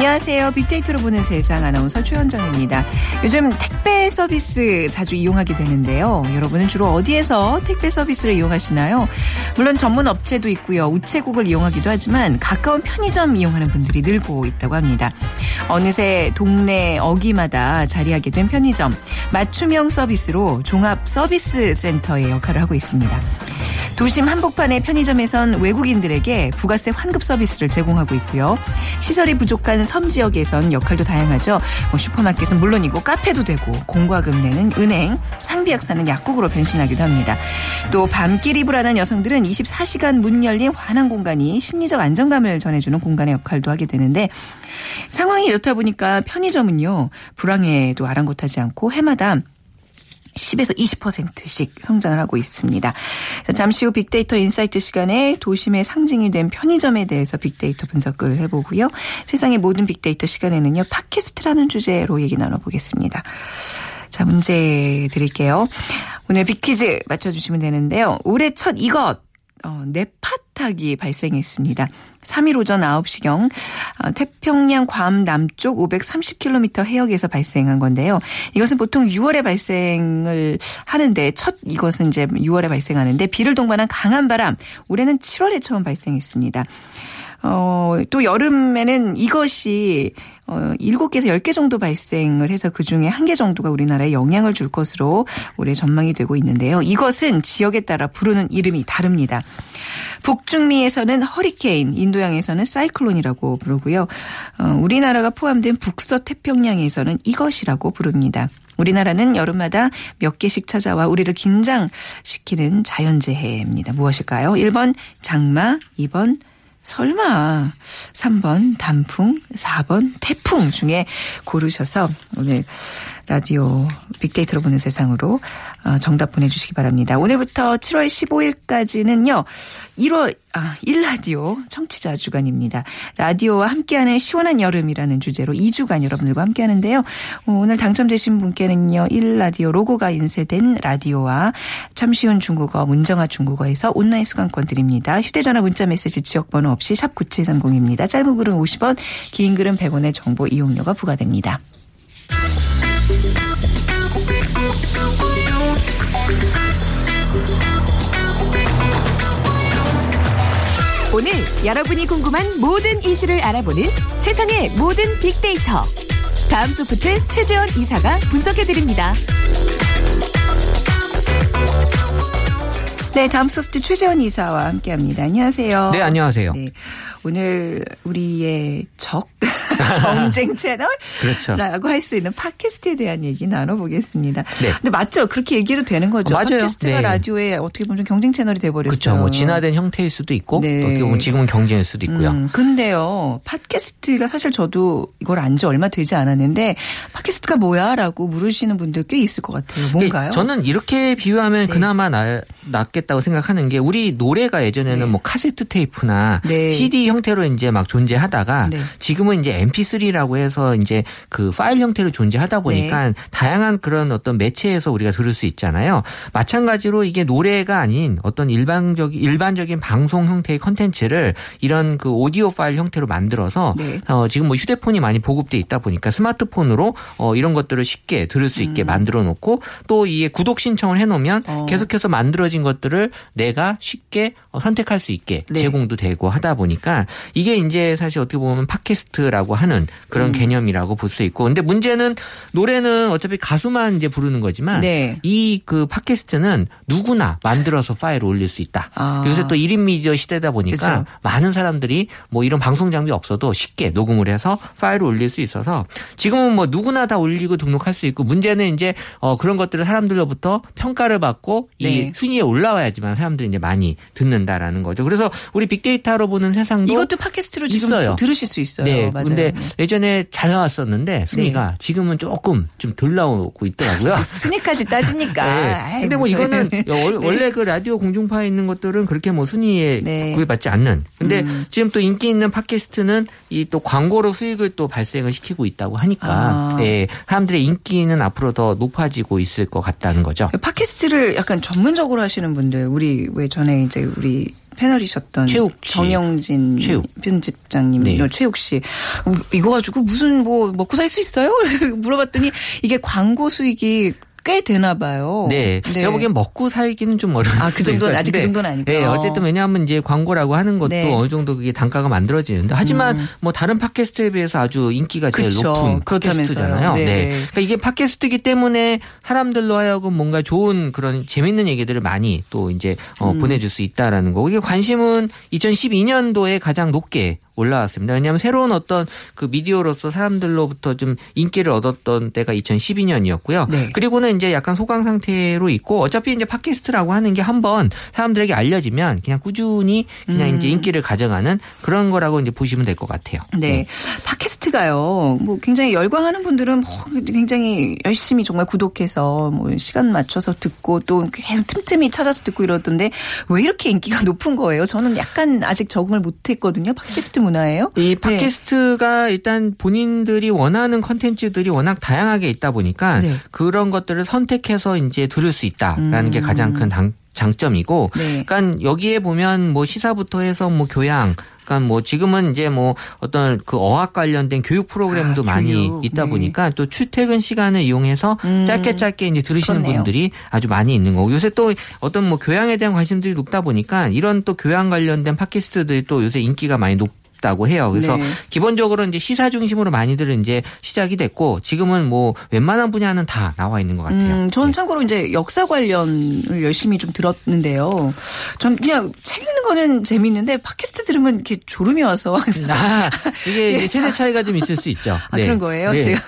안녕하세요. 빅데이터로 보는 세상 아나운서 최현정입니다. 요즘 택배 서비스 자주 이용하게 되는데요. 여러분은 주로 어디에서 택배 서비스를 이용하시나요? 물론 전문 업체도 있고요. 우체국을 이용하기도 하지만 가까운 편의점 이용하는 분들이 늘고 있다고 합니다. 어느새 동네 어기마다 자리하게 된 편의점 맞춤형 서비스로 종합 서비스 센터의 역할을 하고 있습니다. 도심 한복판의 편의점에선 외국인들에게 부가세 환급 서비스를 제공하고 있고요. 시설이 부족한 섬 지역에선 역할도 다양하죠. 뭐 슈퍼마켓은 물론이고 카페도 되고 공과금 내는 은행, 상비약 사는 약국으로 변신하기도 합니다. 또 밤길이 불안한 여성들은 24시간 문 열린 환한 공간이 심리적 안정감을 전해주는 공간의 역할도 하게 되는데 상황이 이렇다 보니까 편의점은요 불황에도 아랑곳하지 않고 해마다 10에서 20%씩 성장을 하고 있습니다. 잠시 후 빅데이터 insight 시간에 도심의 상징이 된 편의점에 대해서 빅데이터 분석을 해보고요. 세상의 모든 빅데이터 시간에는요. 팟캐스트라는 주제로 얘기 나눠보겠습니다. 자, 문제 드릴게요. 오늘 빅퀴즈 맞춰주시면 되는데요. 올해 첫 이것 어, 네파탁이 발생했습니다. 3일 오전 9시경 어, 태평양 괌 남쪽 530km 해역에서 발생한 건데요. 이것은 보통 6월에 발생을 하는데 첫 이것은 이제 6월에 발생하는데 비를 동반한 강한 바람 올해는 7월에 처음 발생했습니다. 어, 또 여름에는 이것이 어, 7개에서 10개 정도 발생을 해서 그중에 한 개 정도가 우리나라에 영향을 줄 것으로 올해 전망이 되고 있는데요. 이것은 지역에 따라 부르는 이름이 다릅니다. 북중미에서는 허리케인, 인도양에서는 사이클론이라고 부르고요. 어, 우리나라가 포함된 북서 태평양에서는 이것이라고 부릅니다. 우리나라는 여름마다 몇 개씩 찾아와 우리를 긴장시키는 자연재해입니다. 무엇일까요? 1번 장마, 2번 설마 3번 단풍, 4번 태풍 중에 고르셔서 오늘 라디오 빅데이터로 보는 세상으로 어, 정답 보내주시기 바랍니다. 오늘부터 7월 15일까지는요. 1월 아, 1라디오 청취자 주간입니다. 라디오와 함께하는 시원한 여름이라는 주제로 2주간 여러분들과 함께하는데요. 어, 오늘 당첨되신 분께는요. 1라디오 로고가 인쇄된 라디오와 참 쉬운 중국어 문정아 중국어에서 온라인 수강권 드립니다. 휴대전화 문자메시지 지역번호 없이 샵 9730입니다. 짧은 글은 50원 긴 글은 100원의 정보 이용료가 부과됩니다. 오늘 여러분이 궁금한 모든 이슈를 알아보는 세상의 모든 빅데이터. 다음 소프트 최재원 이사가 분석해드립니다. 네, 다음 소프트 최재원 이사와 함께합니다. 안녕하세요. 네, 안녕하세요. 네, 오늘 우리의 적 정쟁 채널 그렇죠. 라고 할 수 있는 팟캐스트에 대한 얘기 나눠보겠습니다. 네. 근데 맞죠? 그렇게 얘기해도 되는 거죠. 맞아요. 팟캐스트가 네. 라디오에 어떻게 보면 좀 경쟁 채널이 돼버렸어요. 그렇죠. 뭐 진화된 형태일 수도 있고 네. 어떻게 보면 지금은 경쟁일 수도 있고요. 음, 근데요, 팟캐스트가 사실 저도 이걸 안 지 얼마 되지 않았는데, 팟캐스트가 뭐야? 라고 물으시는 분들 꽤 있을 것 같아요. 뭔가요? 네, 저는 이렇게 비유하면 네. 그나마 나, 낫겠다고 생각하는 게 우리 노래가 예전에는 네. 뭐 카세트 테이프나 네. CD 형태로 이제 막 존재하다가 네. 지금은 이제 MP3라고 해서 이제 그 파일 형태로 존재하다 보니까 네. 다양한 그런 어떤 매체에서 우리가 들을 수 있잖아요. 마찬가지로 이게 노래가 아닌 어떤 일반적인 일반적인 방송 형태의 컨텐츠를 이런 그 오디오 파일 형태로 만들어서 네. 어, 지금 뭐 휴대폰이 많이 보급돼 있다 보니까 스마트폰으로 어, 이런 것들을 쉽게 들을 수 있게 만들어 놓고 또 이게 구독 신청을 해놓으면 음. 어. 계속해서 만들어진 만들어진 것들을 내가 쉽게 어, 선택할 수 있게 네. 제공도 되고 하다 보니까 이게 이제 사실 어떻게 보면 팟캐스트라고 하는 그런 음. 개념이라고 볼 수 있고 근데 문제는 노래는 어차피 가수만 이제 부르는 거지만 네. 이그 팟캐스트는 누구나 만들어서 파일을 올릴 수 있다. 아. 요새 또 1인 미디어 시대다 보니까 그쵸. 많은 사람들이 뭐 이런 방송 장비 없어도 쉽게 녹음을 해서 파일을 올릴 수 있어서 지금은 뭐 누구나 다 올리고 등록할 수 있고 문제는 이제 어 그런 것들을 사람들로부터 평가를 받고 이 네. 순위에 올라와야지만 사람들이 이제 많이 듣는다라는 거죠. 그래서 우리 빅데이터로 보는 세상도 이것도 팟캐스트로 지금 있어요. 들으실 수 있어요. 네, 맞아요. 근데 네. 예전에 잘 나왔었는데 순위가 지금은 조금 좀 덜 나오고 있더라고요. 순위까지 따지니까. 네. 근데 뭐 이거는 월- 원래 그 라디오 공중파에 있는 것들은 그렇게 뭐 순위에 네. 구애받지 않는. 근데 음. 지금 또 인기 있는 팟캐스트는 이 또 광고로 수익을 또 발생을 시키고 있다고 하니까 아. 예, 사람들의 인기는 앞으로 더 높아지고 있을 것 같다는 거죠. 팟캐스트를 약간 전문적으로 하시는 분들, 우리 왜 전에 이제 우리 패널이셨던 최욱 씨. 정영진 최욱. 편집장님, 네. 최욱 씨, 어, 이거 가지고 무슨 뭐 먹고 살 수 있어요? 물어봤더니 이게 광고 수익이 꽤 되나 봐요. 네. 제가 보기엔 먹고 살기는 좀 어려운 아, 그 정도는 것 아직 그. 정도는 아니고요. 네, 어쨌든 왜냐하면 이제 광고라고 하는 것도 네. 어느 정도 그게 단가가 만들어지는데 하지만 뭐 다른 팟캐스트에 비해서 아주 인기가 제일 그쵸. 높은. 팟캐스트잖아요. 네. 그러니까 이게 팟캐스트이기 때문에 사람들로 하여금 뭔가 좋은 그런 재밌는 얘기들을 많이 또 이제 어, 음. 보내줄 수 있다라는 거고 이게 관심은 2012년도에 가장 높게 올라왔습니다. 왜냐하면 새로운 어떤 그 미디어로서 사람들로부터 좀 인기를 얻었던 때가 2012년이었고요. 네. 그리고는 이제 약간 소강 상태로 있고 어차피 이제 팟캐스트라고 하는 게 한번 사람들에게 알려지면 그냥 꾸준히 그냥 음. 이제 인기를 가져가는 그런 거라고 이제 보시면 될 것 같아요. 네. 팟캐스트가요, 뭐 굉장히 열광하는 분들은 뭐 굉장히 열심히 정말 구독해서 뭐 시간 맞춰서 듣고 또 계속 틈틈이 찾아서 듣고 이러던데 왜 이렇게 인기가 높은 거예요? 저는 약간 아직 적응을 못 했거든요. 팟캐스트 문 화예요. 이 네. 팟캐스트가 일단 본인들이 원하는 컨텐츠들이 워낙 다양하게 있다 보니까 네. 그런 것들을 선택해서 이제 들을 수 있다라는 음. 게 가장 큰 당- 장점이고 네. 그러니까 여기에 보면 뭐 시사부터 해서 뭐 교양 그러니까 뭐 지금은 이제 뭐 어떤 그 어학 관련된 교육 프로그램도 아, 많이 교육. 있다 네. 보니까 또 출퇴근 시간을 이용해서 음. 짧게 짧게 이제 들으시는 그렇네요. 분들이 아주 많이 있는 거고 요새 또 어떤 뭐 교양에 대한 관심들이 높다 보니까 이런 또 교양 관련된 팟캐스트들이 또 요새 인기가 많이 높 다고 해요. 그래서 네. 기본적으로 이제 시사 중심으로 많이들 이제 시작이 됐고 지금은 뭐 웬만한 분야는 다 나와 있는 것 같아요. 음, 전 네. 참고로 이제 역사 관련을 열심히 좀 들었는데요. 전 그냥 책 읽는 거는 재밌는데 팟캐스트 들으면 이렇게 졸음이 와서 아, 이게 예, 세대 차이가 좀 있을 수 있죠. 아, 네. 그런 거예요? 네. 제가.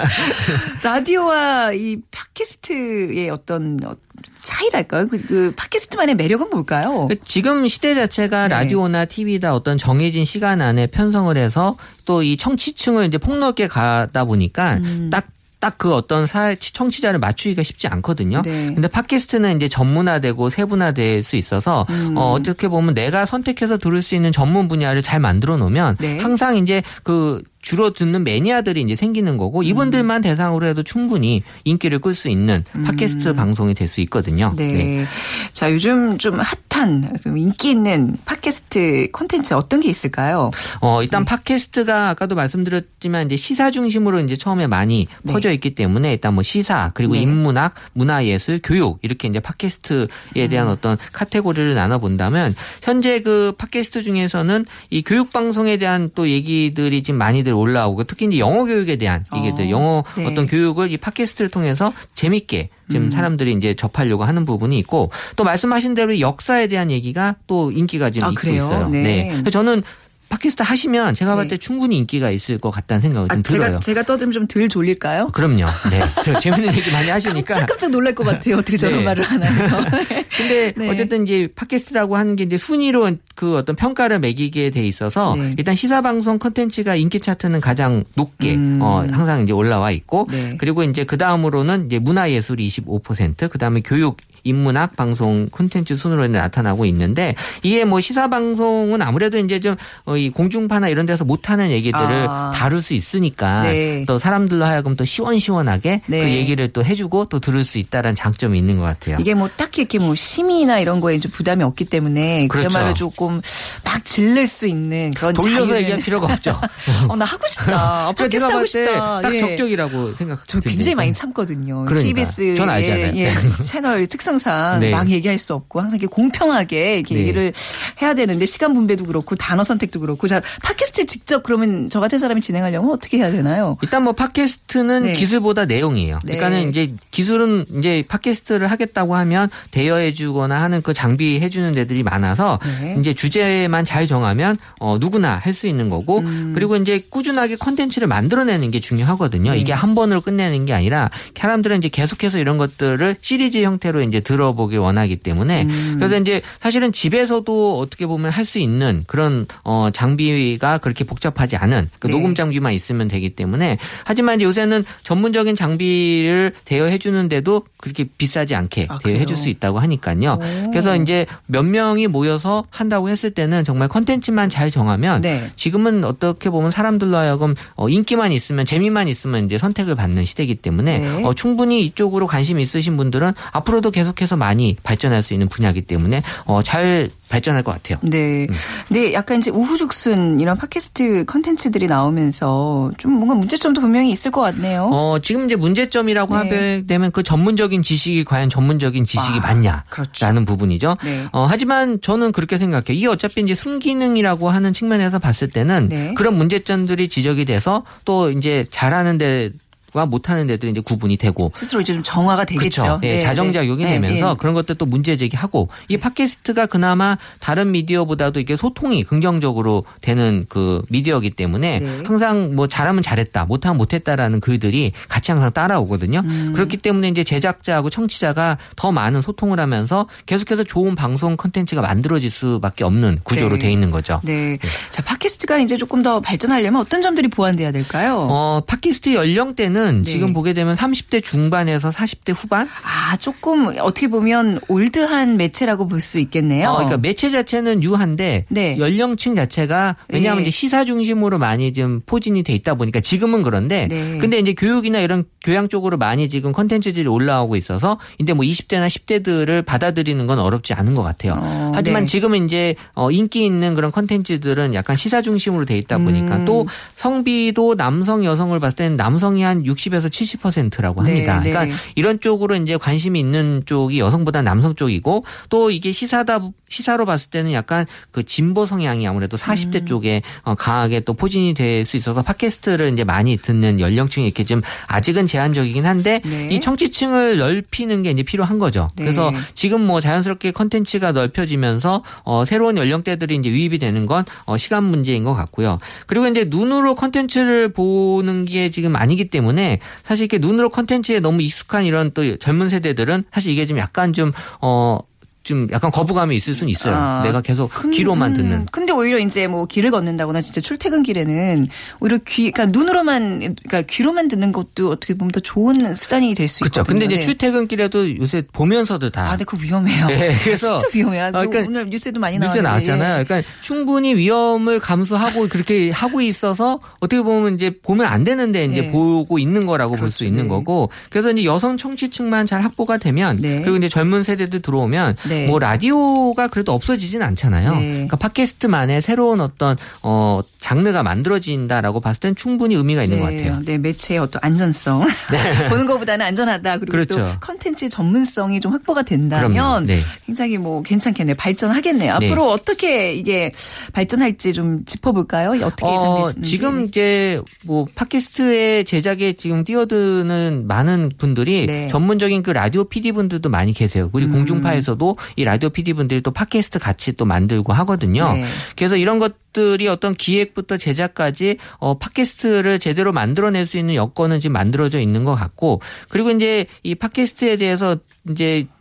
라디오와 이 팟캐스트의 어떤 어, 차이랄까요? 그, 그 팟캐스트만의 매력은 뭘까요? 그 지금 시대 자체가 네. 라디오나 TV다 어떤 정해진 시간 안에 편성을 해서 또 이 청취층을 이제 폭넓게 가다 보니까 음. 딱 딱그 어떤 사 청취자를 맞추기가 쉽지 않거든요. 네. 근데 팟캐스트는 이제 전문화되고 세분화될 수 있어서 음. 어, 어떻게 보면 내가 선택해서 들을 수 있는 전문 분야를 잘 만들어 놓으면 네. 항상 이제 그 주로 듣는 매니아들이 이제 생기는 거고 이분들만 대상으로 해도 충분히 인기를 끌 수 있는 팟캐스트 방송이 될 수 있거든요. 음. 네. 자, 요즘 좀 핫한, 좀 인기 있는 팟캐스트 콘텐츠 어떤 게 있을까요? 어, 일단 팟캐스트가 아까도 말씀드렸지만 이제 시사 중심으로 이제 처음에 많이 네. 퍼져 있기 때문에 일단 뭐 시사 그리고 네. 인문학, 문화예술, 교육 이렇게 이제 팟캐스트에 대한 음. 어떤 카테고리를 나눠 본다면 현재 그 팟캐스트 중에서는 이 교육 방송에 대한 또 얘기들이 지금 많이들 올라오고 특히 이제 영어 교육에 대한 얘기들, 어, 영어 네. 어떤 교육을 이 팟캐스트를 통해서 재밌게 지금 음. 사람들이 이제 접하려고 하는 부분이 있고 또 말씀하신 대로 역사에 대한 얘기가 또 인기가 지금 아, 있고 그래요? 있어요. 네. 그래서 저는 팟캐스트 하시면 제가 봤을 네. 때 충분히 인기가 있을 것 같다는 생각이 좀 아, 들어요. 제가, 제가 떠들면 좀 덜 졸릴까요? 그럼요. 네. 저 재밌는 얘기 많이 하시니까. 깜짝깜짝 놀랄 것 같아요. 어떻게 저런 네. 말을 하나 해서. 근데 네. 어쨌든 이제 팟캐스트라고 하는 게 이제 순위로 그 어떤 평가를 매기게 돼 있어서 네. 일단 시사 방송 컨텐츠가 인기 차트는 가장 높게 음. 어 항상 이제 올라와 있고 네. 그리고 이제 그 다음으로는 이제 문화예술이 25%, 그 다음에 교육 인문학 방송 콘텐츠 순으로 나타나고 있는데 이게 뭐 시사 방송은 아무래도 이제 좀 이 공중파나 이런 데서 못하는 얘기들을 아. 다룰 수 있으니까 네. 또 사람들로 하여금 또 시원시원하게 네. 그 얘기를 또 해주고 또 들을 수 있다라는 장점이 있는 것 같아요. 이게 뭐 딱히 이렇게 뭐 심의나 이런 거에 좀 부담이 없기 때문에 그렇죠. 그야말로 조금 막 질릴 수 있는 그런 돌려서 자유를- 얘기할 필요가 없죠. 어, 나 하고 싶다. 아, 팟캐스트 하고 싶다. 때딱 예. 적격이라고 생각. 저 굉장히 많이 참거든요. 그러니까. KBS 전 알잖아요. 예, 채널 특성 특성상 네. 막 얘기할 수 없고 항상 이렇게 공평하게 이렇게 네. 얘기를 해야 되는데 시간 분배도 그렇고 단어 선택도 그렇고 자 팟캐스트 직접 그러면 저 같은 사람이 진행하려면 어떻게 해야 되나요? 일단 뭐 팟캐스트는 네. 기술보다 내용이에요. 네. 그러니까는 이제 기술은 이제 팟캐스트를 하겠다고 하면 대여해주거나 하는 그 장비 해주는 데들이 많아서 네. 이제 주제만 잘 정하면 어 누구나 할 수 있는 거고 음. 그리고 이제 꾸준하게 컨텐츠를 만들어내는 게 중요하거든요. 네. 이게 한 번으로 끝내는 게 아니라 사람들은 이제 계속해서 이런 것들을 시리즈 형태로 이제 들어보길 원하기 때문에 음. 그래서 이제 사실은 집에서도 어떻게 보면 할 수 있는 그런 어 장비가 그렇게 복잡하지 않은 그 네. 녹음 장비만 있으면 되기 때문에 하지만 이제 요새는 전문적인 장비를 대여해 주는데도 그렇게 비싸지 않게 아, 대여해? 줄 수 있다고 하니까요. 오. 그래서 이제 몇 명이 모여서 한다고 했을 때는 정말 컨텐츠만 잘 정하면 네. 지금은 어떻게 보면 사람들로 하여금 어, 인기만 있으면 재미만 있으면 이제 선택을 받는 시대이기 때문에 네. 어, 충분히 이쪽으로 관심 있으신 분들은 앞으로도 계속 해서 많이 발전할 수 있는 분야이기 때문에 어, 잘 발전할 것 같아요. 네. 근데 약간 이제 우후죽순 이런 팟캐스트 컨텐츠들이 나오면서 좀 뭔가 문제점도 분명히 있을 것 같네요. 어, 지금 이제 문제점이라고 네. 하게 되면 그 전문적인 지식이 과연 전문적인 지식이 아, 맞냐라는 그렇죠. 부분이죠. 네. 어, 하지만 저는 그렇게 생각해요. 이게 어차피 이제 순기능이라고 하는 측면에서 봤을 때는 네. 그런 문제점들이 지적이 돼서 또 이제 잘하는 데 와 못하는 데들이 이제 구분이 되고 스스로 이제 좀 정화가 되겠죠. 그렇죠. 예, 네, 자정작용이 네. 되면서 네, 네. 그런 것들 또 문제 제기하고 이 팟캐스트가 그나마 다른 미디어보다도 이게 소통이 긍정적으로 되는 그 미디어이기 때문에 네. 항상 뭐 잘하면 잘했다, 못하면 못했다라는 글들이 같이 항상 따라오거든요. 음. 그렇기 때문에 이제 제작자하고 청취자가 더 많은 소통을 하면서 계속해서 좋은 방송 컨텐츠가 만들어질 수밖에 없는 구조로 네. 돼 있는 거죠. 네. 자, 팟캐스트가 이제 조금 더 발전하려면 어떤 점들이 보완돼야 될까요? 어, 팟캐스트 연령대는 네. 지금 보게 되면 30대 중반에서 40대 후반 아, 조금 어떻게 보면 old한 매체라고 볼 수 있겠네요. 어, 그러니까 매체 자체는 유한데 네. 연령층 자체가 왜냐하면 네. 이제 시사 중심으로 많이 좀 포진이 돼 있다 보니까 지금은 그런데 네. 근데 이제 교육이나 이런 교양 쪽으로 많이 지금 컨텐츠들이 올라오고 있어서 이제 뭐 20대나 10대들을 받아들이는 건 어렵지 않은 것 같아요. 어, 하지만 네. 지금은 이제 어, 인기 있는 그런 컨텐츠들은 약간 시사 중심으로 돼 있다 보니까 음. 또 성비도 남성 여성을 봤을 때는 남성이 한 60에서 70%라고 네, 합니다. 네. 그러니까 이런 쪽으로 이제 관심이 있는 쪽이 여성보다 남성 쪽이고 또 이게 시사다 시사로 봤을 때는 약간 그 진보 성향이 아무래도 40대 음. 쪽에 어, 강하게 또 포진이 될 수 있어서 팟캐스트를 이제 많이 듣는 연령층이 이렇게 좀 아직은 제한적이긴 한데 네. 이 청취층을 넓히는 게 이제 필요한 거죠. 네. 그래서 지금 뭐 자연스럽게 컨텐츠가 넓혀지면서 어, 새로운 연령대들이 이제 유입이 되는 건 어, 시간 문제인 것 같고요. 그리고 이제 눈으로 컨텐츠를 보는 게 지금 아니기 때문에 사실 이렇게 눈으로 컨텐츠에 너무 익숙한 이런 또 젊은 세대들은 사실 이게 좀 약간 좀 어, 좀 약간 거부감이 있을 수는 있어요. 아, 내가 계속 근- 귀로만 음, 듣는. 근데 오히려 이제 뭐 길을 걷는다거나 진짜 출퇴근 길에는 오히려 귀, 그러니까 눈으로만, 그러니까 귀로만 듣는 것도 어떻게 보면 더 좋은 수단이 될수 그렇죠. 있거든요. 근데 이제 네. 출퇴근 길에도 요새 보면서도 다 아, 근데 그거 위험해요. 네, 그래서- 진짜 위험해요. 아, 그러니까 오늘 뉴스에도 많이 뉴스에 나왔는데. 나왔잖아요. 그러니까 충분히 위험을 감수하고 그렇게 하고 있어서 어떻게 보면 이제 보면 안 되는데 이제 네. 보고 있는 거라고 볼수 그렇죠. 있는 네. 거고 그래서 이제 여성 청취층만 잘 확보가 되면 네. 그리고 이제 젊은 세대들 들어오면 네. 뭐 라디오가 그래도 없어지진 않잖아요. 네. 그러니까 팟캐스트만의 새로운 어떤 어 장르가 만들어진다라고 봤을 땐 충분히 의미가 있는 네, 것 같아요. 네, 매체의 어떤 안전성. 보는 것보다는 안전하다. 그리고 또 그렇죠. 컨텐츠의 전문성이 좀 확보가 된다면. 네. 굉장히 뭐 괜찮겠네요. 발전하겠네요. 네. 앞으로 어떻게 이게 발전할지 좀 짚어볼까요? 어떻게 예상되시는지. 지금 이제 뭐 팟캐스트의 제작에 지금 뛰어드는 많은 분들이 네. 전문적인 그 라디오 PD 분들도 많이 계세요. 그리고 음. 공중파에서도 이 라디오 PD 분들이 또 팟캐스트 같이 또 만들고 하거든요. 네. 그래서 이런 것들이 어떤 기획부터 제작까지 어 팟캐스트를 제대로 만들어낼 수 있는 여건은 지금 만들어져 있는 것 같고 그리고 이제 이 팟캐스트에 대해서 이제 나-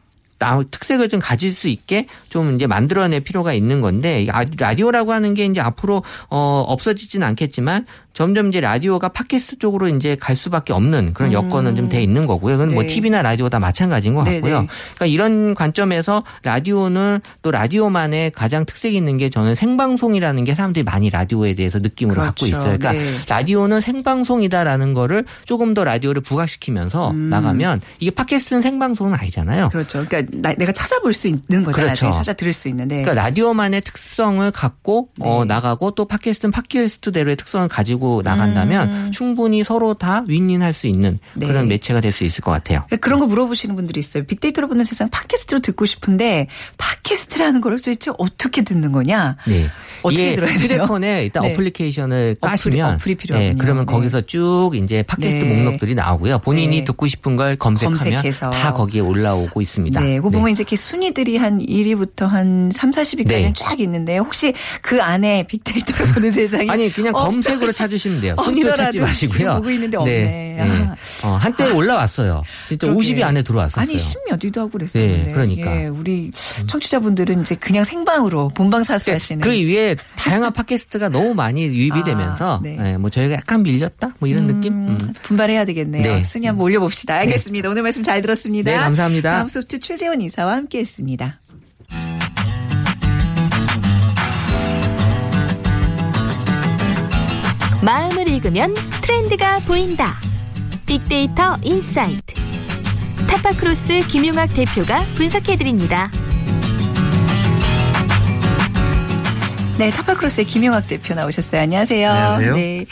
특색을 좀 가질 수 있게 좀 이제 만들어낼 필요가 있는 건데 이 아- 라디오라고 하는 게 이제 앞으로 어 없어지지는 않겠지만 점점 이제 라디오가 팟캐스트 쪽으로 이제 갈 수밖에 없는 그런 여건은 좀돼 있는 거고요. 그건 뭐 네. TV나 라디오 다 마찬가지인 것 네, 같고요. 네. 그러니까 이런 관점에서 라디오는 또 라디오만의 가장 특색 있는 게 저는 생방송이라는 게 사람들이 많이 라디오에 대해서 느낌으로 갖고 그렇죠. 있어요. 그러니까 네. 라디오는 생방송이다라는 거를 조금 더 라디오를 부각시키면서 음. 나가면 이게 팟캐스트는 생방송은 아니잖아요. 그렇죠. 그러니까 나- 내가 찾아볼 수 있는 거잖아요. 그렇죠. 찾아 들을 수 있는데. 그러니까 라디오만의 특성을 갖고 어, 네. 나가고 또 팟캐스트는 팟캐스트대로의 특성을 가지고 나간다면 충분히 서로 다 윈윈할 수 있는 음. 네. 그런 매체가 될 수 있을 것 같아요. 그러니까 그런 거 물어보시는 분들이 있어요. 빅데이터로 보는 세상 팟캐스트로 듣고 싶은데 팟캐스트라는 걸 도대체 어떻게 듣는 거냐? 네. 어떻게 들어야 돼요? 휴대폰에 일단 네. 어플리케이션을 까시면 어플이 필요하군요. 네, 그러면 네. 거기서 쭉 이제 팟캐스트 네. 목록들이 나오고요. 본인이 네. 듣고 싶은 걸 검색하면 검색해서. 다 거기에 올라오고 있습니다. 네, 그거 보면 이제 이렇게 순위들이 한 1위부터 한 3, 40위까지는 네. 쫙 있는데 혹시 그 안에 빅데이터로 보는 세상이 아니 그냥 없더- 검색으로 찾으시면 돼요. 순위로 찾지 마시고요. 보고 있는데 없네. 아. 어, 한때 올라왔어요. 진짜 그러게. 50위 안에 들어왔었어요. 아니 10몇 위도 하고 그랬었는데. 네, 그러니까. 예, 우리 청취자분들은 이제 그냥 생방으로 본방사수 하시는 그 위에 다양한 팟캐스트가 너무 많이 유입이 아, 되면서 네. 예, 뭐 저희가 약간 밀렸다 뭐 이런 느낌. 음, 음. 분발해야 되겠네요. 네. 순위 한번 올려봅시다. 알겠습니다. 오늘 말씀 잘 들었습니다. 네, 감사합니다. 다음 소프트 최재 원 이사와 함께했습니다. 마음을 읽으면 트렌드가 보인다. 빅데이터 insight. 타파크로스 김용학 대표가 분석해드립니다. 네, 타파크로스의 김용학 대표 나오셨어요. 안녕하세요. 안녕하세요. 네.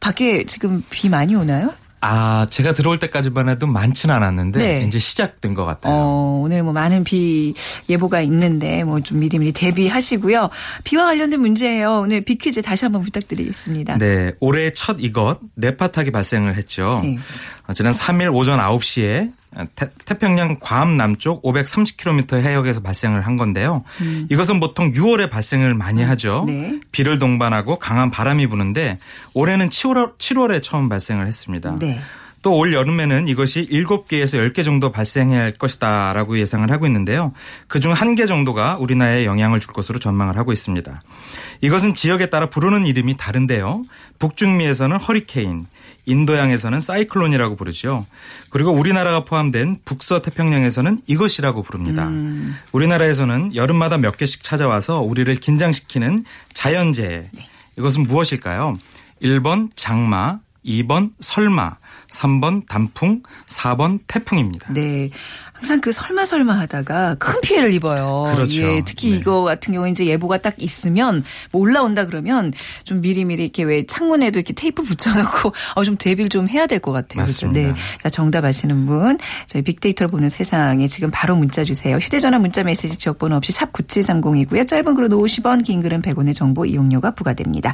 밖에 지금 비 많이 오나요? 아, 제가 들어올 때까지만 해도 많지는 않았는데 네. 이제 시작된 것 같아요. 어, 오늘 뭐 많은 비 예보가 있는데 뭐 좀 미리미리 대비하시고요. 비와 관련된 문제예요. 오늘 비 퀴즈 다시 한번 부탁드리겠습니다. 네, 올해 첫 이것 네파탁이 발생을 했죠. 네. 어, 지난 3일 오전 9시에 태, 평양 괌 남쪽 530km 해역에서 발생을 한 건데요. 이것은 보통 6월에 발생을 많이 하죠. 음. 네. 비를 동반하고 강한 바람이 부는데 올해는 7월, 7월에 처음 발생을 했습니다. 네. 또올 여름에는 이것이 7개에서 10개 정도 발생할 것이다라고 예상을 하고 있는데요. 그중 1개 정도가 우리나라에 영향을 줄 것으로 전망을 하고 있습니다. 이것은 지역에 따라 부르는 이름이 다른데요. 북중미에서는 허리케인, 인도양에서는 사이클론이라고 부르죠. 그리고 우리나라가 포함된 북서 태평양에서는 이것이라고 부릅니다. 우리나라에서는 여름마다 몇 개씩 찾아와서 우리를 긴장시키는 자연재해. 이것은 무엇일까요? 1번 장마, 2번 설마, 3번 단풍, 4번 태풍입니다. 네. 항상 그 설마 설마 하다가 큰 피해를 입어요. 그렇죠. 예, 특히 네. 이거 같은 경우는 이제 예보가 딱 있으면 뭐 올라온다 그러면 좀 미리미리 이렇게 왜 창문에도 이렇게 테이프 붙여놓고 어, 좀 대비를 좀 해야 될 것 같아요. 그렇죠? 맞습니다. 네. 자, 정답 아시는 분 저희 빅데이터를 보는 세상에 지금 바로 문자 주세요. 휴대전화 문자 메시지 지역번호 없이 샵 9730이고요. 짧은 글은 50원, 긴 글은 100원의 정보 이용료가 부과됩니다.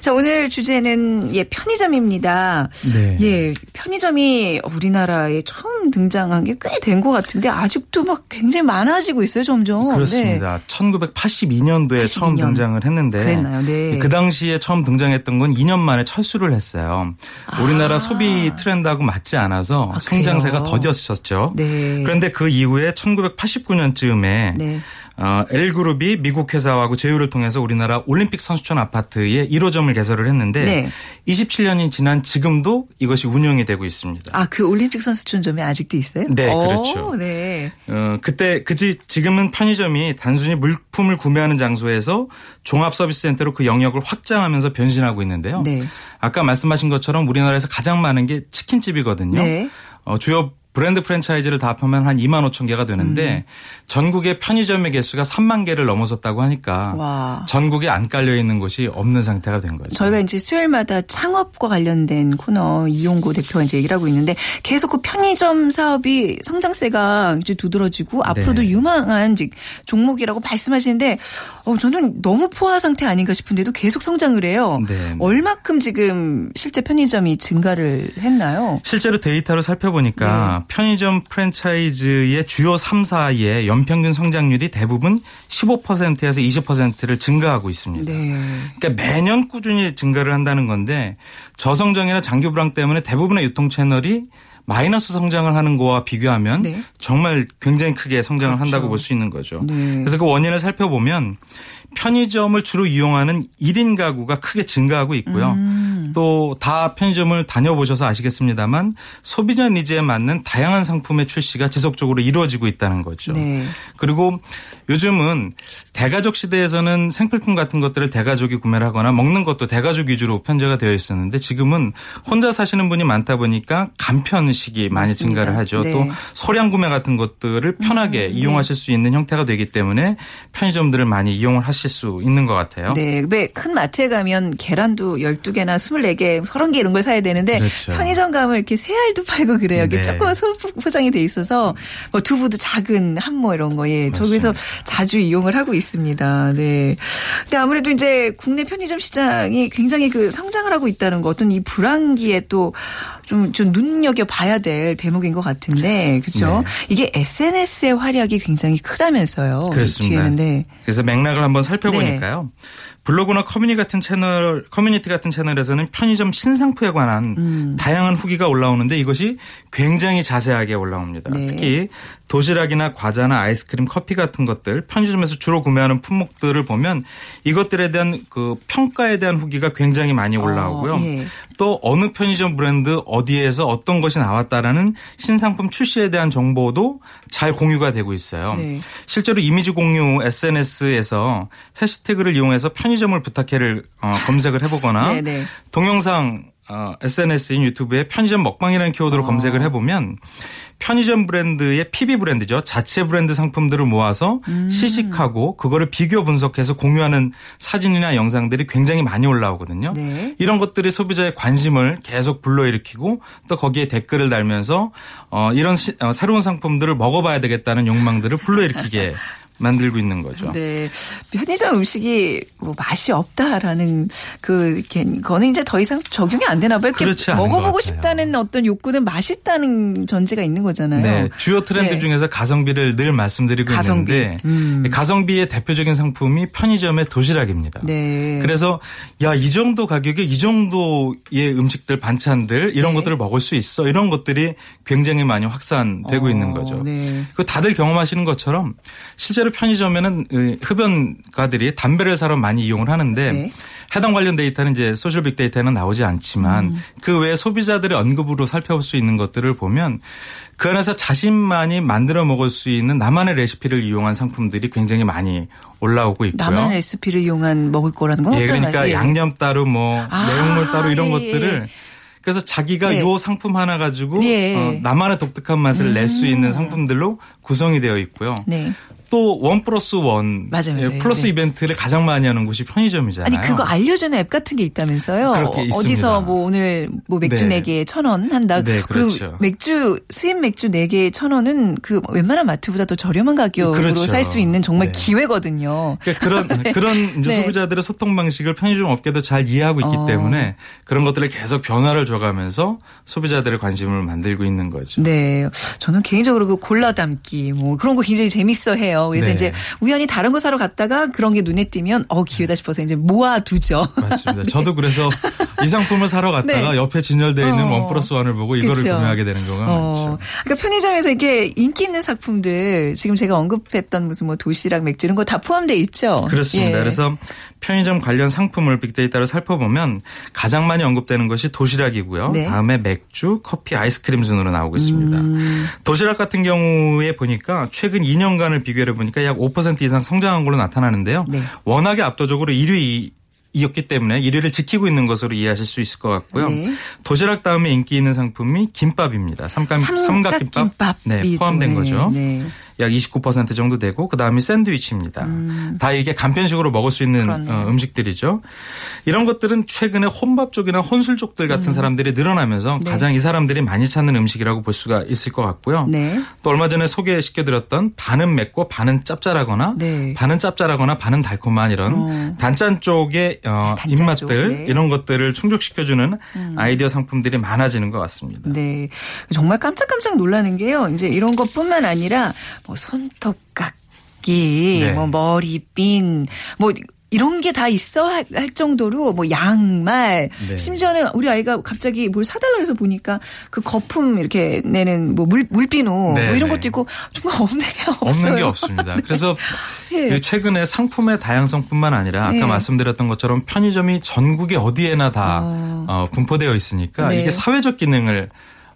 자, 오늘 주제는 예, 편의점입니다. 네. 예, 편의점이 우리나라에 처음 등장한 게 꽤 된것 같은데 아직도 막 굉장히 많아지고 있어요, 점점. 네. 그렇습니다. 1982년도에 처음 82년. 등장을 했는데 그랬나요? 네. 그 당시에 처음 등장했던 건 2년 만에 철수를 했어요. 우리나라 소비 트렌드하고 맞지 않아서 아, 성장세가? 더뎠었죠. 네. 그런데 그 이후에 1989년쯤에 네. 어, L그룹이 미국 회사하고 제휴를 통해서 우리나라 올림픽 선수촌 아파트에 1호점을 개설을 했는데 네. 27년이 지난 지금도 이것이 운영이 되고 있습니다. 아, 그 올림픽 선수촌점이 아직도 있어요? 네, 오, 그렇죠. 네. 어, 그때 그지 지금은 편의점이 단순히 물품을 구매하는 장소에서 종합 서비스 센터로 그 영역을 확장하면서 변신하고 있는데요. 네. 아까 말씀하신 것처럼 우리나라에서 가장 많은 게 치킨집이거든요. 네. 어, 주요 브랜드 프랜차이즈를 다 합하면 한 2만 5천 개가 되는데 음. 전국의 편의점의 개수가 3만 개를 넘어섰다고 하니까 와. 전국에 안 깔려 있는 곳이 없는 상태가 된 거죠. 저희가 이제 수요일마다 창업과 관련된 코너 이용고 대표가 이제 얘기를 하고 있는데 계속 그 편의점 사업이 성장세가 이제 두드러지고 앞으로도 네. 유망한 직- 종목이라고 말씀하시는데 어, 저는 너무 포화 상태 아닌가 싶은데도 계속 성장을 해요. 네, 네. 얼마큼 지금 실제 편의점이 증가를 했나요? 실제로 데이터를 살펴보니까 네. 편의점 프랜차이즈의 주요 3사의 연평균 성장률이 대부분 15%에서 20%를 증가하고 있습니다. 네. 그러니까 매년 꾸준히 증가를 한다는 건데 저성장이나 장기 불황 때문에 대부분의 유통 채널이 마이너스 성장을 하는 거와 비교하면 네. 정말 굉장히 크게 성장을 그렇죠. 한다고 볼 수 있는 거죠. 네. 그래서 그 원인을 살펴보면 편의점을 주로 이용하는 1인 가구가 크게 증가하고 있고요. 음. 또 다 편의점을 다녀보셔서 아시겠습니다만 소비자 니즈에 맞는 다양한 상품의 출시가 지속적으로 이루어지고 있다는 거죠. 네. 그리고 요즘은 대가족 시대에서는 생필품 같은 것들을 대가족이 구매를 하거나 먹는 것도 대가족 위주로 편제가 되어 있었는데 지금은 혼자 사시는 분이 많다 보니까 간편식이 많이 맞습니다. 증가를 하죠. 네. 또 소량 구매 같은 것들을 편하게 이용하실 수 있는 형태가 되기 때문에 편의점들을 많이 이용을 하실 수 있는 것 같아요. 네. 왜 큰 마트에 가면 계란도 12개나 24개, 30개 이런 걸 사야 되는데 그렇죠. 편의점 가면 이렇게 새 알도 팔고 그래요. 이게 네. 조그만 소 포장이 돼 있어서 뭐 두부도 작은 한모 이런 거 예. 저기서 자주 이용을 하고 있습니다. 네. 근데 아무래도 이제 국내 편의점 시장이 굉장히 그 성장을 하고 있다는 거 어떤 이 불황기에 또 좀, 좀 눈여겨 봐야 될 대목인 것 같은데, 그죠? 네. 이게 SNS의 활약이 굉장히 크다면서요. 그렇습니다. 네. 그래서 맥락을 한번 살펴보니까요. 블로그나 커뮤니티 같은 채널, 커뮤니티 같은 채널에서는 편의점 신상품에 관한 음. 다양한 후기가 올라오는데 이것이 굉장히 자세하게 올라옵니다. 네. 특히 도시락이나 과자나 아이스크림, 커피 같은 것들 편의점에서 주로 구매하는 품목들을 보면 이것들에 대한 그 평가에 대한 후기가 굉장히 많이 올라오고요. 어, 예. 또 어느 편의점 브랜드 어디에서 어떤 것이 나왔다라는 신상품 출시에 대한 정보도 잘 공유가 되고 있어요. 네. 실제로 이미지 공유 SNS에서 해시태그를 이용해서 편의점을 부탁해를 어, 검색을 해보거나 네네. 동영상 어, SNS인 유튜브에 편의점 먹방이라는 키워드로 어. 검색을 해보면 편의점 브랜드의 PB 브랜드죠. 자체 브랜드 상품들을 모아서 음. 시식하고 그거를 비교 분석해서 공유하는 사진이나 영상들이 굉장히 많이 올라오거든요. 네. 이런 것들이 소비자의 관심을 계속 불러일으키고 또 거기에 댓글을 달면서 어, 이런 시- 어, 새로운 상품들을 먹어봐야 되겠다는 욕망들을 불러일으키게 만들고 있는 거죠. 네. 편의점 음식이 뭐 맛이 없다라는 그, 게- 거는 이제 더 이상 적용이 안 되나 봐요. 그렇지 먹어보고. 싶다는 어떤 욕구는 맛있다는 전제가 있는 거잖아요. 네, 주요 트렌드 네. 중에서 가성비를 늘 말씀드리고 가성비. 있는데 음. 가성비의 대표적인 상품이 편의점의 도시락입니다. 네. 그래서 야 이 정도 가격에 이 정도의 음식들 반찬들 이런 네. 것들을 먹을 수 있어 이런 것들이 굉장히 많이 확산되고 어, 있는 거죠. 네. 그 다들 경험하시는 것처럼 실제로 편의점에는 이 흡연가들이 담배를 사러 많이 이용을 하는데 네. 해당 관련 데이터는 이제 소셜 빅데이터는 나오지 않지만 음. 그 외에 소비자들의 언급으로 살펴볼 수 있는 것들을 보면 그 안에서 자신만이 만들어 먹을 수 있는 나만의 레시피를 이용한 상품들이 굉장히 많이 올라오고 있고요. 나만의 레시피를 이용한 먹을 거라는 건 예, 어떤 그러니까 말이에요? 양념 따로 뭐 아, 내용물 따로 이런 예, 것들을 그래서 자기가 네. 요 상품 하나 가지고 예. 어, 나만의 독특한 맛을 낼수 있는 상품들로 구성이 되어 있고요. 네. 또 one plus one. 예, 플러스 네. 이벤트를 가장 많이 하는 곳이 편의점이잖아요. 아니 그거 알려주는 앱 같은 게 있다면서요? 그렇게 있습니다. 어디서 뭐 오늘 뭐 맥주 네. 4개에 천원 한다. 네, 그리고 그렇죠. 맥주 수입 맥주 4개에 천 원은 그 웬만한 마트보다 더 저렴한 가격으로 그렇죠. 살수 있는 정말 네. 기회거든요. 그러니까 그런 그런 이제 네. 소비자들의 소통 방식을 편의점 업계도 잘 이해하고 있기 어. 때문에 그런 것들을 계속 변화를 줘가면서 소비자들의 관심을 만들고 있는 거죠. 네. 저는 개인적으로 그 골라 담기 뭐 그런 거 굉장히 재밌어 해요. 그래서 네. 이제 우연히 다른 거 사러 갔다가 그런 게 눈에 띄면 어 기회다 싶어서 이제 모아두죠. 맞습니다. 저도 그래서 이 상품을 사러 갔다가 네. 옆에 진열되어 있는 어. 원 플러스 원을 보고 이거를 그쵸. 구매하게 되는 경우가 어, 많죠. 그러니까 편의점에서 이렇게 인기 있는 상품들 지금 제가 언급했던 무슨 뭐 도시락, 맥주 이런 거 다 포함되어 있죠. 그렇습니다. 예. 그래서 편의점 관련 상품을 빅데이터로 살펴보면 가장 많이 언급되는 것이 도시락이고요. 네. 다음에 맥주, 커피, 아이스크림 순으로 나오고 있습니다. 음. 도시락 같은 경우에 보니까 최근 2년간을 비교해 보니까 약 5% 이상 성장한 걸로 나타나는데요. 네. 워낙에 압도적으로 1위 이었기 때문에 1위를 지키고 있는 것으로 이해하실 수 있을 것 같고요. 네. 도시락 다음에 인기 있는 상품이 김밥입니다. 삼각, 삼각김밥 네, 삼각김밥이 포함된 또, 네, 거죠. 네. 약29% 정도 되고 그 다음이 샌드위치입니다. 다 이게 간편식으로 먹을 수 있는 음. 어, 음식들이죠. 이런 것들은 최근에 혼밥 쪽이나 혼술 쪽들 같은 사람들이 늘어나면서 음. 네. 가장 이 사람들이 많이 찾는 음식이라고 볼 수가 있을 것 같고요. 네. 또 얼마 전에 소개시켜드렸던 반은 맵고 반은 짭짤하거나 네. 반은 짭짤하거나 반은 달콤한 이런 어. 단짠 쪽의 어, 단짠 입맛들 쪽, 네. 음. 이런 것들을 충족시켜주는 아이디어 상품들이 많아지는 것 같습니다. 네. 정말 깜짝깜짝 놀라는 게요. 이제 이런 것뿐만 아니라 뭐 손톱 깎기, 네. 뭐 머리핀, 뭐 이런 게 다 있어 할, 할 정도로 뭐 양말 네. 심지어는 우리 아이가 갑자기 뭘 사달라 그래서 보니까 그 거품 이렇게 내는 뭐 물 물비누 네, 뭐 이런 네. 것도 있고 정말 없는 게 없어요. 없는 게 없습니다. 그래서 예. 그 최근에 상품의 다양성뿐만 아니라 아까 예. 말씀드렸던 것처럼 편의점이 전국에 어디에나 다 어. 어, 분포되어 있으니까 네. 이게 사회적 기능을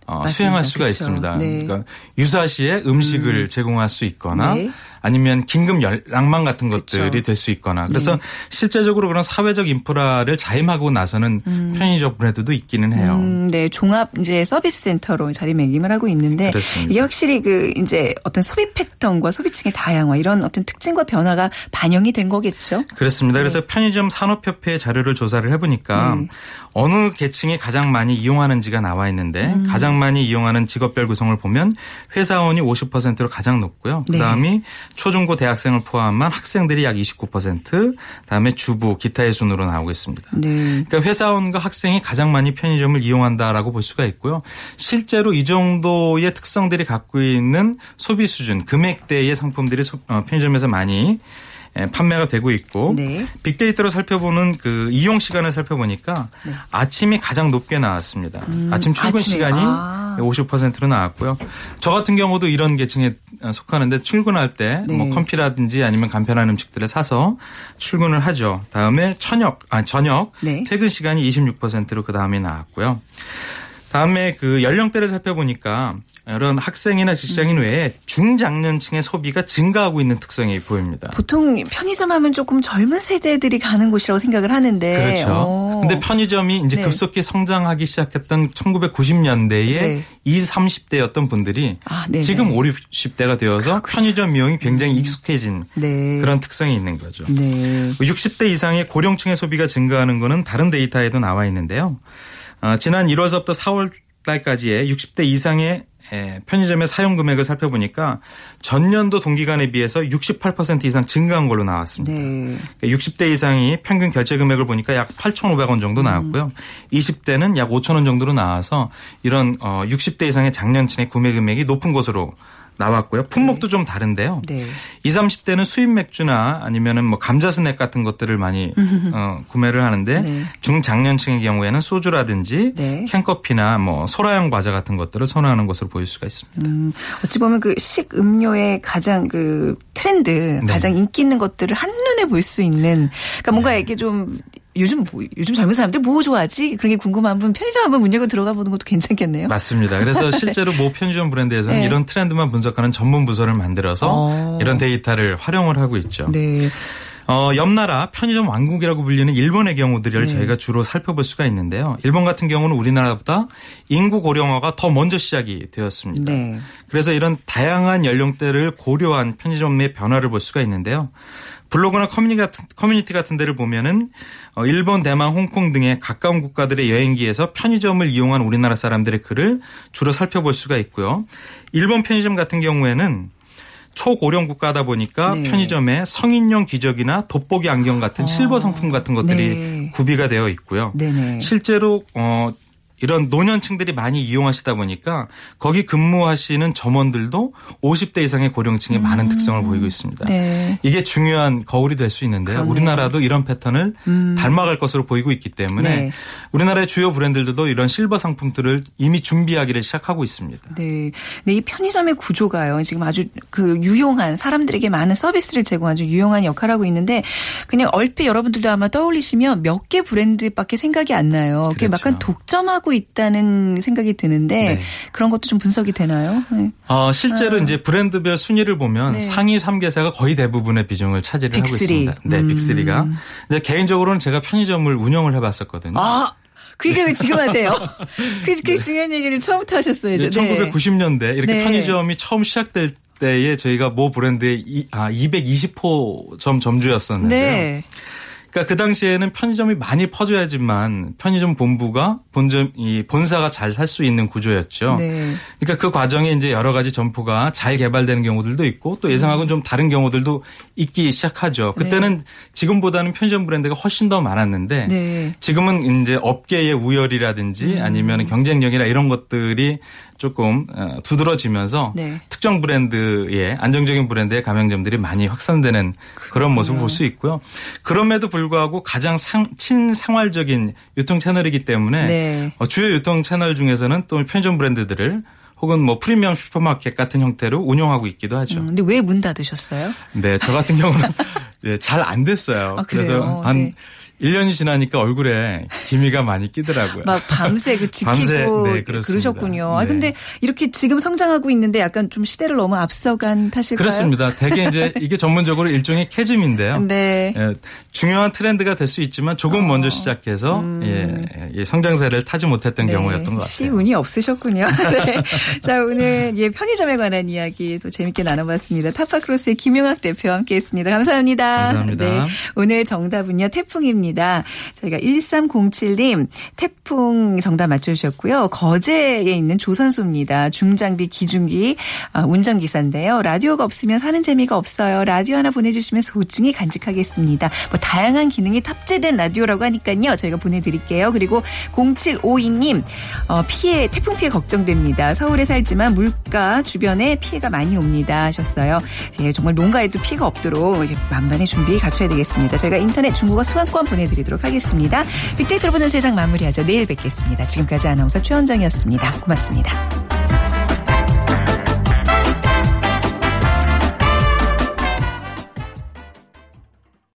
어, 맞습니다. 수행할 수가 그쵸. 있습니다. 네. 그러니까 유사시에 음식을 제공할 수 있거나 네. 아니면 긴급 연락망 같은 것들이. 될 수 있거나 그래서 네. 실제적으로 그런 사회적 인프라를 자임하고 나서는 편의점 브랜드도 있기는 해요. 음, 네, 종합 이제 서비스 센터로 자리매김을 하고 있는데 그렇습니다. 이게 확실히 그 이제 어떤 소비 패턴과 소비층의 다양화 이런 어떤 특징과 변화가 반영이 된 거겠죠. 그렇습니다. 그래서 편의점 산업협회 자료를 조사를 해보니까 네. 어느 계층이 가장 많이 이용하는지가 나와 있는데 음. 가장 많이 이용하는 직업별 구성을 보면 회사원이 50%로 가장 높고요. 네. 그다음이 초중고 대학생을 포함한 학생들이 약 29%, 그다음에 주부 기타의 순으로 나오고 있습니다. 네. 그러니까 회사원과 학생이 가장 많이 편의점을 이용한다라고 볼 수가 있고요. 실제로 이 정도의 특성들이 갖고 있는 소비 수준, 금액대의 상품들이 소- 어, 편의점에서 많이 예, 판매가 되고 있고 네. 빅데이터로 살펴보는 그 이용 시간을 살펴보니까 아침이 가장 높게 나왔습니다. 아침 출근 아침에. 시간이 아. 50%로 나왔고요. 저 같은 경우도 이런 계층에 속하는데 출근할 때뭐 네. 커피라든지 아니면 간편한 음식들을 사서 출근을 하죠. 다음에 저녁, 아 저녁 네. 퇴근 시간이 26%로 그 다음에 나왔고요. 다음에 그 연령대를 살펴보니까 이런 학생이나 직장인 외에 중장년층의 소비가 증가하고 있는 특성이 보입니다. 보통 편의점 하면 조금 젊은 세대들이 가는 곳이라고 생각을 하는데. 그렇죠. 어. 근데 편의점이 이제 네. 급속히 성장하기 시작했던 1990년대에 네. 20, 30대였던 분들이 아. 지금 5, 60대가 되어서 그렇군요. 편의점 이용이 굉장히 익숙해진 네. 그런 특성이 있는 거죠. 네. 60대 이상의 고령층의 소비가 증가하는 것은 다른 데이터에도 나와 있는데요. 어, 지난 1월서부터 4월 달까지의 60대 이상의 에, 편의점의 사용 금액을 살펴보니까 전년도 동기간에 비해서 68% 이상 증가한 걸로 나왔습니다. 네. 60대 이상이 평균 결제 금액을 보니까 약 8,500원 정도 나왔고요. 20대는 약 5,000원 정도로 나와서 이런 어 60대 이상의 장년층의 구매 금액이 높은 것으로 나왔고요. 품목도 좀 다른데요. 네. 20, 30대는 수입 맥주나 아니면은 뭐 감자 스낵 같은 것들을 많이 어, 구매를 하는데 네. 중장년층의 경우에는 소주라든지 네. 캔커피나 뭐 소라형 과자 같은 것들을 선호하는 것으로 보일 수가 있습니다. 음, 어찌 보면 그 식음료의 가장 그 트렌드, 네. 가장 인기 있는 것들을 한눈에 볼 수 있는, 그러니까 뭔가 이렇게 좀 요즘 뭐, 요즘 젊은 사람들 뭐 좋아하지? 그런 게 궁금한 분 편의점 한번 문 열고 들어가 보는 것도 괜찮겠네요. 맞습니다. 그래서 실제로 모 편의점 브랜드에서는 네. 이런 트렌드만 분석하는 전문 부서를 만들어서 어. 이런 데이터를 활용을 하고 있죠. 네. 어, 옆나라 편의점 왕국이라고 불리는 일본의 경우들을 네. 저희가 주로 살펴볼 수가 있는데요. 일본 같은 경우는 우리나라보다 인구 고령화가 더 먼저 시작이 되었습니다. 네. 그래서 이런 다양한 연령대를 고려한 편의점의 변화를 볼 수가 있는데요. 블로그나 커뮤니티 같은, 커뮤니티 같은 데를 보면은 어, 일본, 대만, 홍콩 등의 가까운 국가들의 여행기에서 편의점을 이용한 우리나라 사람들의 글을 주로 살펴볼 수가 있고요. 일본 편의점 같은 경우에는 초고령 국가다 보니까 네. 편의점에 성인용 기저귀나 돋보기 안경 같은 실버 상품 같은 것들이 네. 구비가 되어 있고요. 네네. 실제로 어 이런 노년층들이 많이 이용하시다 보니까 거기 근무하시는 점원들도 50대 이상의 고령층이 많은 특성을 보이고 있습니다. 음. 네. 이게 중요한 거울이 될 수 있는데요. 그러네요. 음. 우리나라도 이런 패턴을 닮아갈 것으로 보이고 있기 때문에 네. 우리나라의 주요 브랜드들도 이런 실버 상품들을 이미 준비하기를 시작하고 있습니다. 네. 네, 이 편의점의 구조가요. 지금 아주 그 유용한 사람들에게 많은 서비스를 제공하는 좀 유용한 역할을 하고 있는데 그냥 얼핏 여러분들도 아마 떠올리시면 몇 개 브랜드밖에 생각이 안 나요. 그게 그렇죠. 약간 독점하고 있다는 생각이 드는데 네. 그런 것도 좀 분석이 되나요? 네. 어, 실제로 이제 브랜드별 순위를 보면 네. 상위 3개사가 거의 대부분의 비중을 차지를 하고 빅3. 있습니다. 네, 음. 빅3가. 근데 개인적으로는 제가 편의점을 운영을 해봤었거든요. 아, 그 얘기를 왜 지금 하세요? 그, 그 중요한 얘기를 처음부터 네. 1990년대 이렇게 네. 편의점이 처음 시작될 때에 저희가 모 브랜드의 이, 아, 220호 점 점주였었는데요. 네. 그러니까 그 당시에는 편의점이 많이 퍼져야지만 편의점 본부가 본점 이 본사가 잘 살 수 있는 구조였죠. 네. 그러니까 그 과정에 이제 여러 가지 점포가 잘 개발되는 경우들도 있고 또 예상하고는 좀 다른 경우들도 있기 시작하죠. 그때는 지금보다는 편의점 브랜드가 훨씬 더 많았는데 네. 지금은 이제 업계의 우열이라든지 음. 아니면 경쟁력이나 이런 것들이 조금 어, 두드러지면서 네. 특정 브랜드의 안정적인 브랜드의 가맹점들이 많이 확산되는 그런 모습을 볼 수 있고요. 그럼에도 불구하고 가장 상, 친생활적인 유통 채널이기 때문에 네. 어, 주요 유통 채널 중에서는 또 편의점 브랜드들을 혹은 뭐 프리미엄 슈퍼마켓 같은 형태로 운영하고 있기도 하죠. 음, 근데 왜 문 닫으셨어요? 네, 저 같은 경우는 네, 잘 안 됐어요. 아, 그래서? 한 네. 1년이 지나니까 얼굴에 기미가 많이 끼더라고요. 막 밤새 그 지키고 밤새, 네. 그러셨군요. 아 네. 근데 이렇게 지금 성장하고 있는데 약간 좀 시대를 너무 앞서간 탓일까요? 그렇습니다. 대개 이제 이게 전문적으로 일종의 캐즘인데요. 네. 예, 중요한 트렌드가 될 수 있지만 조금 먼저 시작해서 예, 예, 성장세를 타지 못했던 경우였던 것 같아요. 네. 시운이 없으셨군요. 네. 자, 오늘 예, 편의점에 관한 이야기 또 재밌게 나눠봤습니다. 타파크로스의 김용학 대표 와 함께했습니다. 감사합니다. 감사합니다. 네. 오늘 정답은요 태풍입니다. 저희가 1307님 태풍 정답 맞춰주셨고요. 거제에 있는 조선소입니다. 중장비 기중기 아, 운전기사인데요. 라디오가 없으면 사는 재미가 없어요. 라디오 하나 보내주시면 소중히 간직하겠습니다. 뭐 다양한 기능이 탑재된 라디오라고 하니까요. 저희가 보내드릴게요. 그리고 0752님 어, 피해 태풍 피해 걱정됩니다. 서울에 살지만 물가 주변에 피해가 많이 옵니다 하셨어요. 예, 정말 농가에도 피해가 없도록 만반의 준비 갖춰야 되겠습니다. 저희가 인터넷 중국어 수강권 보내드리도록 하겠습니다. 빅데이터로 보는 세상 마무리하죠. 내일 뵙겠습니다. 지금까지 아나운서 최원정이었습니다. 고맙습니다.